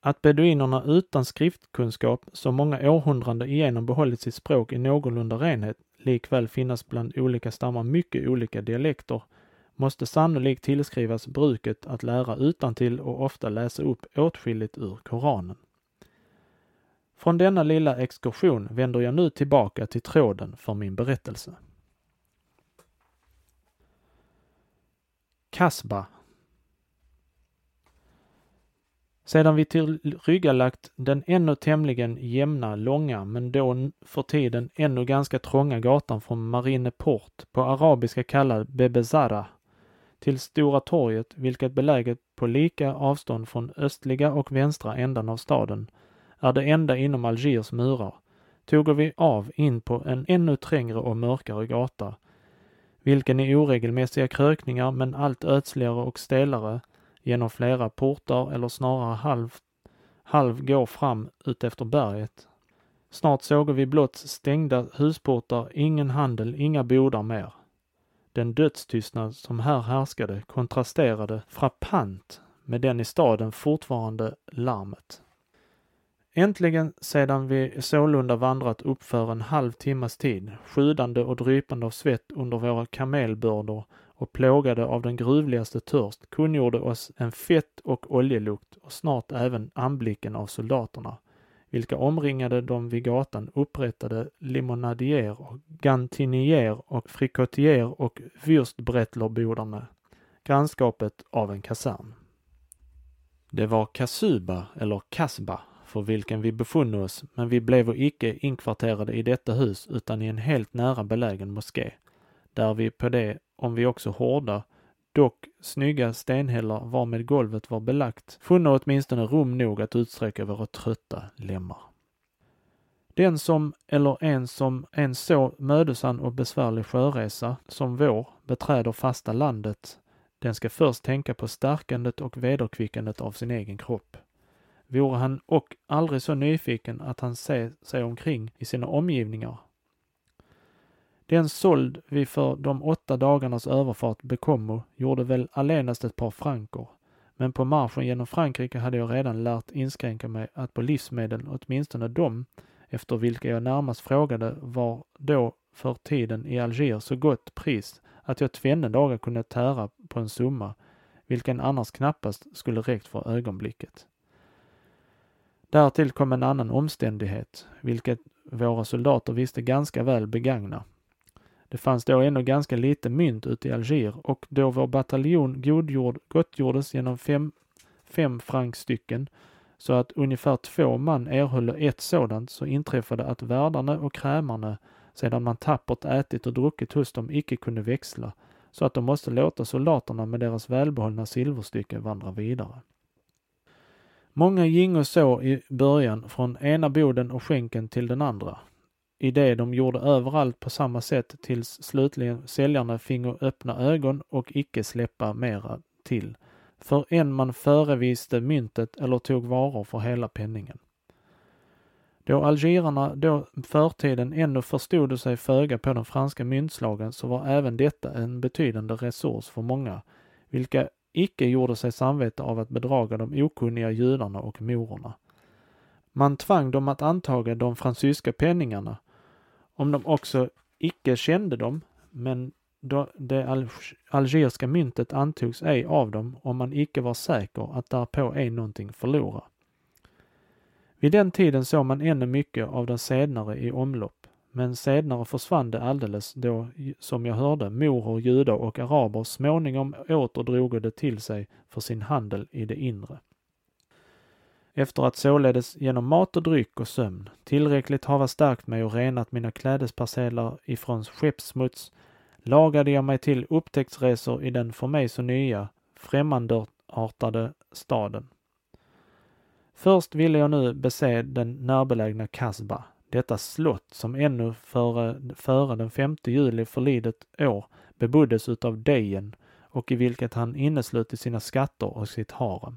Att beduinerna utan skriftkunskap så många århundraden igenom behållit sitt språk i någorlunda renhet likväl finnas bland olika stammar mycket olika dialekter måste sannolikt tillskrivas bruket att lära utantill och ofta läsa upp åtskilligt ur Koranen. Från denna lilla exkursion vänder jag nu tillbaka till tråden för min berättelse. Kasba Sedan vi tillryggalagt den ännu tämligen jämna, långa, men då för tiden ännu ganska trånga gatan från Marineport, på arabiska kallad Bebezara, till Stora torget, vilket beläget på lika avstånd från östliga och vänstra ändan av staden, är det enda inom Algiers murar, tog vi av in på en ännu trängre och mörkare gata, vilken i oregelmässiga krökningar men allt ödsligare och stelare genom flera portar eller snarare halv, halv går fram utefter berget. Snart såg vi blott stängda husportar, ingen handel, inga bodar mer. Den dödstystnad som här härskade kontrasterade frappant med den i staden fortfarande larmet. Äntligen sedan vi sålunda vandrat uppför en halv timmas tid, sjudande och drypande av svett under våra kamelbördor och plågade av den gruvligaste törst, kungjorde oss en fett och oljelukt och snart även anblicken av soldaterna, vilka omringade de vid gatan upprättade limonadier och gantinier och frikotier och wurstbrettlerbodarna, grannskapet av en kasern. Det var Kasuba, eller Kasba, för vilken vi befunn oss, men vi blev icke inkvarterade i detta hus utan i en helt nära belägen moské, där vi på det, om vi också hårda, dock snygga stenhällar varmed golvet var belagt, funna åtminstone rum nog att utsträcka våra trötta lemmar. Den som, eller en som en så mödosam och besvärlig sjöresa som vår beträder fasta landet, den ska först tänka på stärkandet och vederkvickandet av sin egen kropp. Vore han och aldrig så nyfiken att han ser sig omkring i sina omgivningar den såld vi för de åtta dagarnas överfart bekommo gjorde väl allenast ett par franker, men på marschen genom Frankrike hade jag redan lärt inskränka mig att på livsmedel, åtminstone de, efter vilka jag närmast frågade, var då för tiden i Alger så gott pris att jag tvenne dagar kunde tära på en summa, vilken annars knappast skulle räckt för ögonblicket. Därtill kom en annan omständighet, vilket våra soldater visste ganska väl begagna. Det fanns då ännu ganska lite mynt ute i Alger och då vår bataljon godgjord, gottgjordes genom fem, fem frankstycken. Så att ungefär två man erhöll ett sådant så inträffade att värdarna och krämarna sedan man tappert ätit och druckit hos dem icke kunde växla. Så att de måste låta soldaterna med deras välbehållna silverstycke vandra vidare. Många gingo så i början från ena boden och skänken till den andra i det de gjorde överallt på samma sätt tills slutligen säljarna fingo öppna ögon och icke släppa mera till, för en man föreviste myntet eller tog varor för hela penningen. Då algerarna då förtiden ännu förstod sig föga på den franska myntslagen så var även detta en betydande resurs för många, vilka icke gjorde sig samvete av att bedraga de okunniga judarna och morerna. Man tvang dem att antaga de fransyska penningarna om de också icke kände dem, men då det al algeriska myntet antogs ej av dem om man icke var säker att därpå ej någonting förlora. Vid den tiden såg man ännu mycket av den senare i omlopp, men senare försvann det alldeles då, som jag hörde, moror, judar och araber småningom åter drogo det till sig för sin handel i det inre. Efter att således genom mat och dryck och sömn tillräckligt hava stärkt mig och renat mina klädesparceller ifrån skeppssmuts lagade jag mig till upptäcktsresor i den för mig så nya, främmandeartade staden. Först ville jag nu bese den närbelägna Kasba, detta slott som ännu före, före den 5 juli förlidet år beboddes utav Dejen och i vilket han inneslutit sina skatter och sitt harem.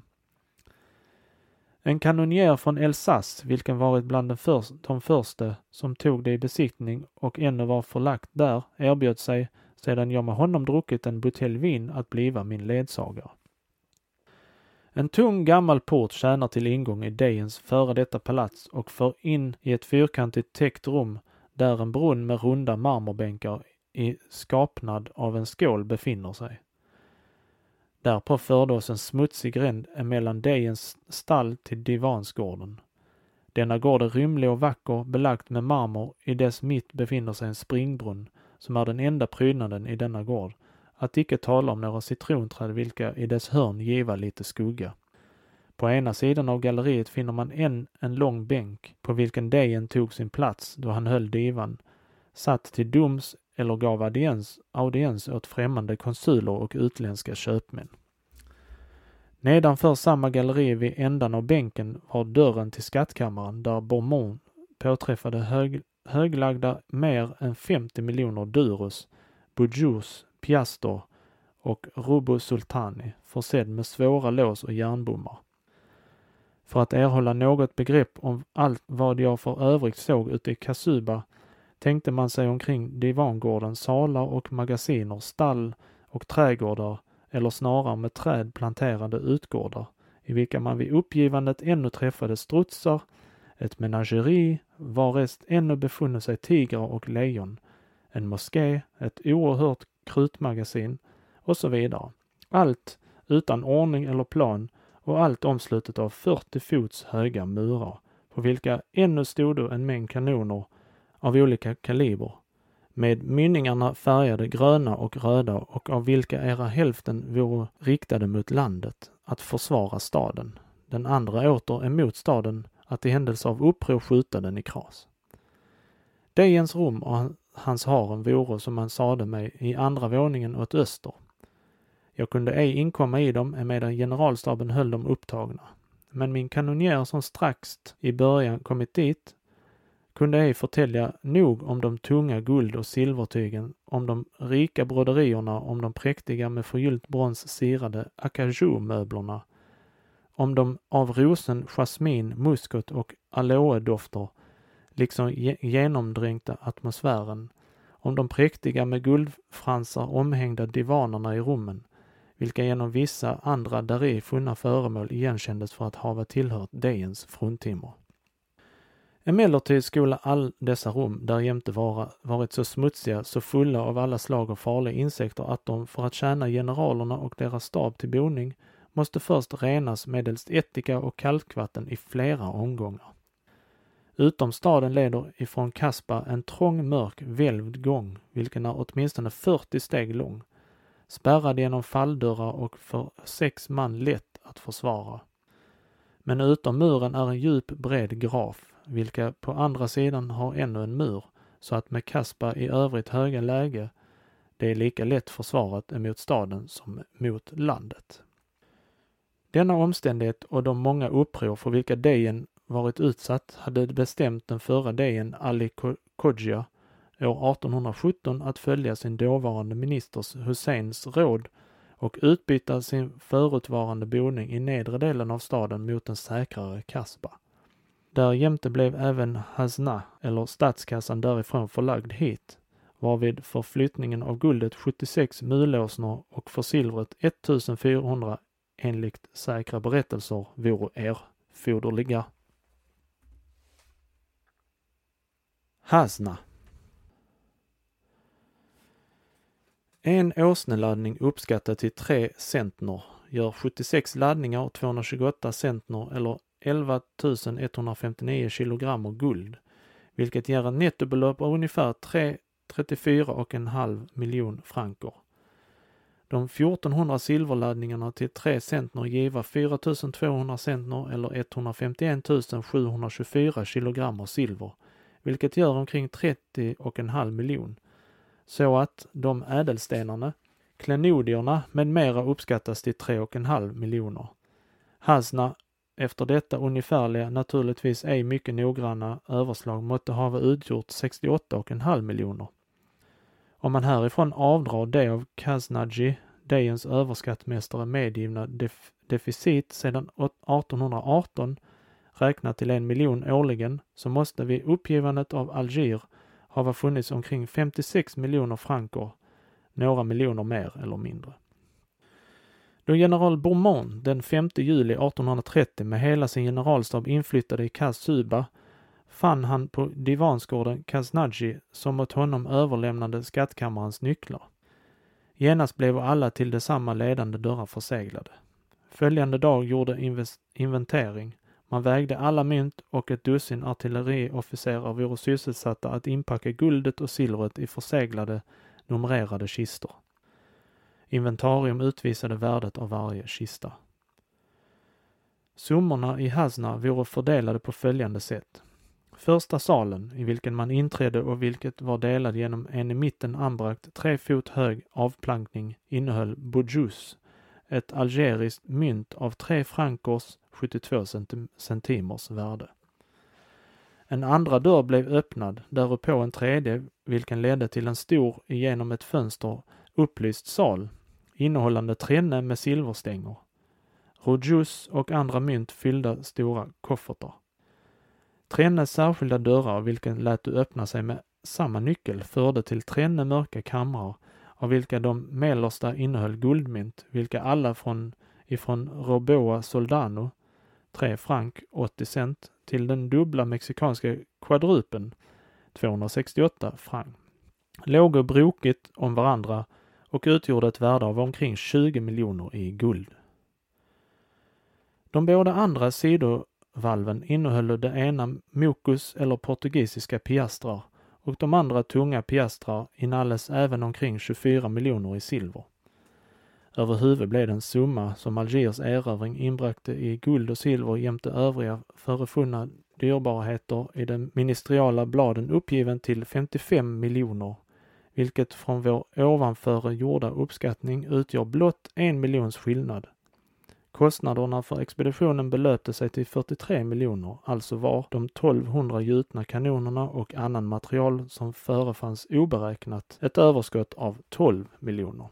En kanonjär från Elsass, vilken varit bland de, för, de första som tog det i besiktning och ännu var förlagt där, erbjöd sig, sedan jag med honom druckit en butelj vin, att bliva min ledsagare. En tung gammal port tjänar till ingång i Dejens före detta palats och för in i ett fyrkantigt täckt rum där en brunn med runda marmorbänkar i skapnad av en skål befinner sig. Därpå förde oss en smutsig gränd emellan Dejens stall till Divansgården. Denna gård är rymlig och vacker, belagt med marmor. I dess mitt befinner sig en springbrunn, som är den enda prydnaden i denna gård, att icke tala om några citronträd vilka i dess hörn giva lite skugga. På ena sidan av galleriet finner man än en lång bänk på vilken Dejen tog sin plats då han höll divan, satt till doms eller gav audiens, audiens åt främmande konsuler och utländska köpmän. Nedanför samma galleri vid ändan av bänken var dörren till skattkammaren där Bourmont påträffade hög, höglagda mer än 50 miljoner durus, bujus, piaster och rubo sultani försedd med svåra lås och järnbommar. För att erhålla något begrepp om allt vad jag för övrigt såg ute i Kasuba tänkte man sig omkring divangårdens salar och magasiner, stall och trädgårdar eller snarare med träd planterade utgårdar i vilka man vid uppgivandet ännu träffade strutsar, ett menageri, varest ännu befunne sig tigrar och lejon, en moské, ett oerhört krutmagasin och så vidare. Allt utan ordning eller plan och allt omslutet av 40 fots höga murar på vilka ännu stod en mängd kanoner av olika kaliber med mynningarna färgade gröna och röda och av vilka era hälften vore riktade mot landet att försvara staden, den andra åter emot staden att i händelse av uppror skjuta den i kras. Dejens rum och hans harem vore, som han sade mig, i andra våningen åt öster. Jag kunde ej inkomma i dem emedan generalstaben höll dem upptagna. Men min kanonjär, som strax i början kommit dit kunde ej förtälja nog om de tunga guld och silvertygen, om de rika broderierna, om de präktiga med förgyllt brons sirade acajou-möblerna, om de av rosen, jasmin, muskot och aloedofter liksom genomdränkta atmosfären, om de präktiga med guldfransar omhängda divanerna i rummen, vilka genom vissa andra däri funna föremål igenkändes för att hava tillhört Dejens fruntimmer. Emellertid skola all dessa rum därjämte vara varit så smutsiga, så fulla av alla slag av farliga insekter att de, för att tjäna generalerna och deras stab till boning, måste först renas medelst ättika och kalkvatten i flera omgångar. Utom staden leder ifrån Kaspa en trång mörk välvd gång, vilken är åtminstone 40 steg lång, spärrad genom falldörrar och för sex man lätt att försvara. Men utom muren är en djup bred graf, vilka på andra sidan har ännu en mur, så att med Kaspa i övrigt höga läge det är lika lätt försvarat emot staden som mot landet. Denna omständighet och de många uppror för vilka Dejen varit utsatt hade bestämt den förra Dejen Ali Kodja år 1817 att följa sin dåvarande ministers Husseins råd och utbyta sin förutvarande boning i nedre delen av staden mot en säkrare Kasba. Därjämte blev även Hasna, eller statskassan därifrån förlagd hit, varvid för flyttningen av guldet 76 mulåsnor och för silvret 1400 enligt säkra berättelser vore erforderliga. Hasna En åsneladdning uppskattad till 3 centner gör 76 laddningar 228 centner eller 11 159 kilogram guld, vilket ger ett nettobelopp av ungefär 34,5 miljon franker. De 1400 silverladdningarna till 3 centner giva 4200 centner eller 151 724 kilogram silver, vilket gör omkring 30,5 miljon. Så att de ädelstenarna, klenodierna med mera uppskattas till 3,5 miljoner. Hasna efter detta ungefärliga, naturligtvis ej mycket noggranna överslag måtte ha utgjort 68,5 miljoner. Om man härifrån avdrar det av Kaznaji, Dejens överskattmästare medgivna def deficit sedan 1818 räknat till en miljon årligen så måste vid uppgivandet av Alger ha funnits omkring 56 miljoner franker, några miljoner mer eller mindre. Då general Bourmont den 5 juli 1830 med hela sin generalstab inflyttade i Kasuba fann han på divansgården Khaznaji som åt honom överlämnade skattkammarens nycklar. Genast blev alla till detsamma ledande dörrar förseglade. Följande dag gjorde inventering. Man vägde alla mynt och ett dussin artilleriofficerare vore sysselsatta att inpacka guldet och silvret i förseglade numrerade kistor. Inventarium utvisade värdet av varje kista. Summorna i Hasna vore fördelade på följande sätt. Första salen, i vilken man inträdde och vilket var delad genom en i mitten anbragt tre fot hög avplankning, innehöll boujous, ett algeriskt mynt av tre frankers 72 centimers värde. En andra dörr blev öppnad, därupå en tredje, vilken ledde till en stor genom ett fönster upplyst sal innehållande trenne med silverstänger. Rojus och andra mynt fyllda stora koffertar. Trennes särskilda dörrar, vilken lät du öppna sig med samma nyckel, förde till trenne mörka kamrar, av vilka de mellersta innehöll guldmynt, vilka alla från ifrån Roboa Soldano, 3 frank 80 cent, till den dubbla mexikanska kvadrupen, 268 frank, låg brokigt om varandra och utgjorde ett värde av omkring 20 miljoner i guld. De båda andra sidovalven innehöll det ena mokus eller portugisiska piastrar och de andra tunga piastrar inalles även omkring 24 miljoner i silver. Över huvud blev den summa som Algiers erövring inbragte i guld och silver jämte övriga förefunna dyrbarheter i de ministeriala bladen uppgiven till 55 miljoner vilket från vår ovanför gjorda uppskattning utgör blott en miljons skillnad. Kostnaderna för expeditionen belöpte sig till 43 miljoner, alltså var de 1200 gjutna kanonerna och annan material som förefanns oberäknat ett överskott av 12 miljoner.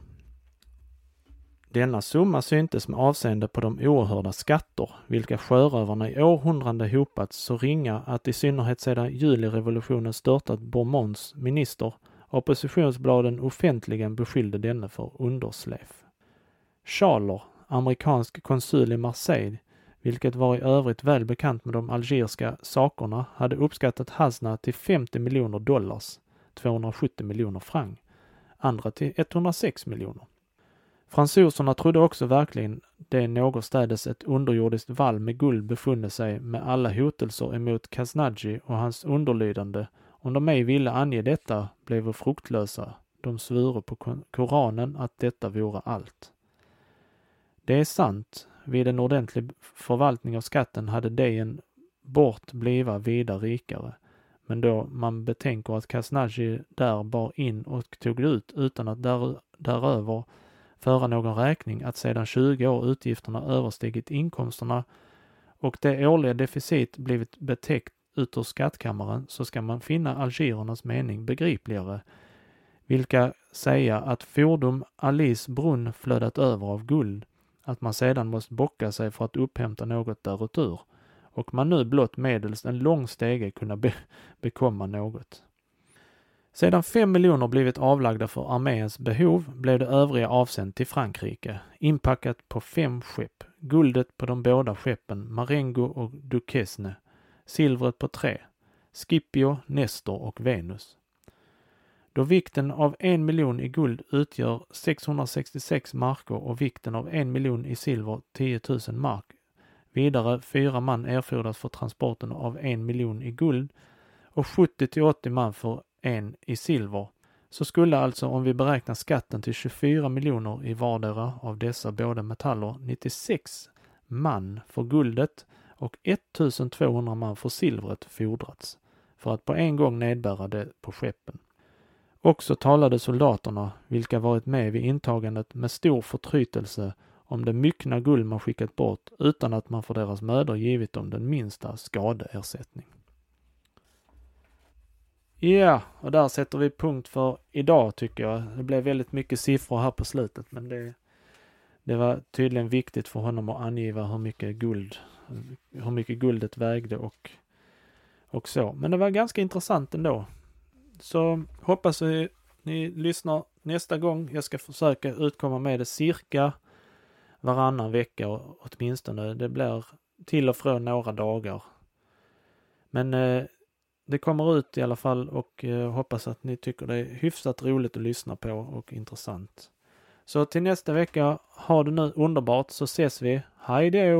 Denna summa syntes med avseende på de oerhörda skatter, vilka sjörövarna i århundrade hopat så ringa att i synnerhet sedan julirevolutionen störtat Bourmonts minister Oppositionsbladen offentligen beskyllde denne för undersläv. Schaler, amerikansk konsul i Marseille, vilket var i övrigt väl bekant med de algeriska sakerna, hade uppskattat Hasna till 50 miljoner dollars, 270 miljoner franc, andra till 106 miljoner. Fransoserna trodde också verkligen det någonstädes ett underjordiskt vall med guld befunne sig med alla hotelser emot Kaznadji och hans underlydande om de ej ville ange detta blev fruktlösa. De svure på Koranen att detta vore allt. Det är sant, vid en ordentlig förvaltning av skatten hade dejen bort bliva vida rikare. Men då man betänker att Kasnaji där bar in och tog ut utan att där, däröver föra någon räkning att sedan 20 år utgifterna överstigit inkomsterna och det årliga deficit blivit betäckt ut ur skattkammaren så ska man finna algirernas mening begripligare, vilka säga att fordom Alice brunn flödat över av guld, att man sedan måste bocka sig för att upphämta något därutur, och man nu blott medelst en lång stege kunna be bekomma något. Sedan fem miljoner blivit avlagda för arméns behov blev det övriga avsänt till Frankrike, inpackat på fem skepp. Guldet på de båda skeppen Marengo och Duquesne silvret på tre, Scipio, Nestor och Venus. Då vikten av en miljon i guld utgör 666 marker och vikten av en miljon i silver 10 000 mark. Vidare fyra man erfordras för transporten av en miljon i guld och 70 till 80 man för en i silver. Så skulle alltså om vi beräknar skatten till 24 miljoner i vardera av dessa båda metaller 96 man för guldet och 1200 man för silvret fordrats för att på en gång nedbära det på skeppen. Också talade soldaterna, vilka varit med vid intagandet, med stor förtrytelse om det myckna guld man skickat bort utan att man för deras mödor givit dem den minsta skadeersättning. Ja, och där sätter vi punkt för idag tycker jag. Det blev väldigt mycket siffror här på slutet men det, det var tydligen viktigt för honom att angiva hur mycket guld, hur mycket guldet vägde och, och så. Men det var ganska intressant ändå. Så hoppas ni, ni lyssnar nästa gång. Jag ska försöka utkomma med det cirka varannan vecka åtminstone. Det blir till och från några dagar. Men eh, det kommer ut i alla fall och eh, hoppas att ni tycker det är hyfsat roligt att lyssna på och intressant. Så till nästa vecka, ha det nu underbart så ses vi. Hej då!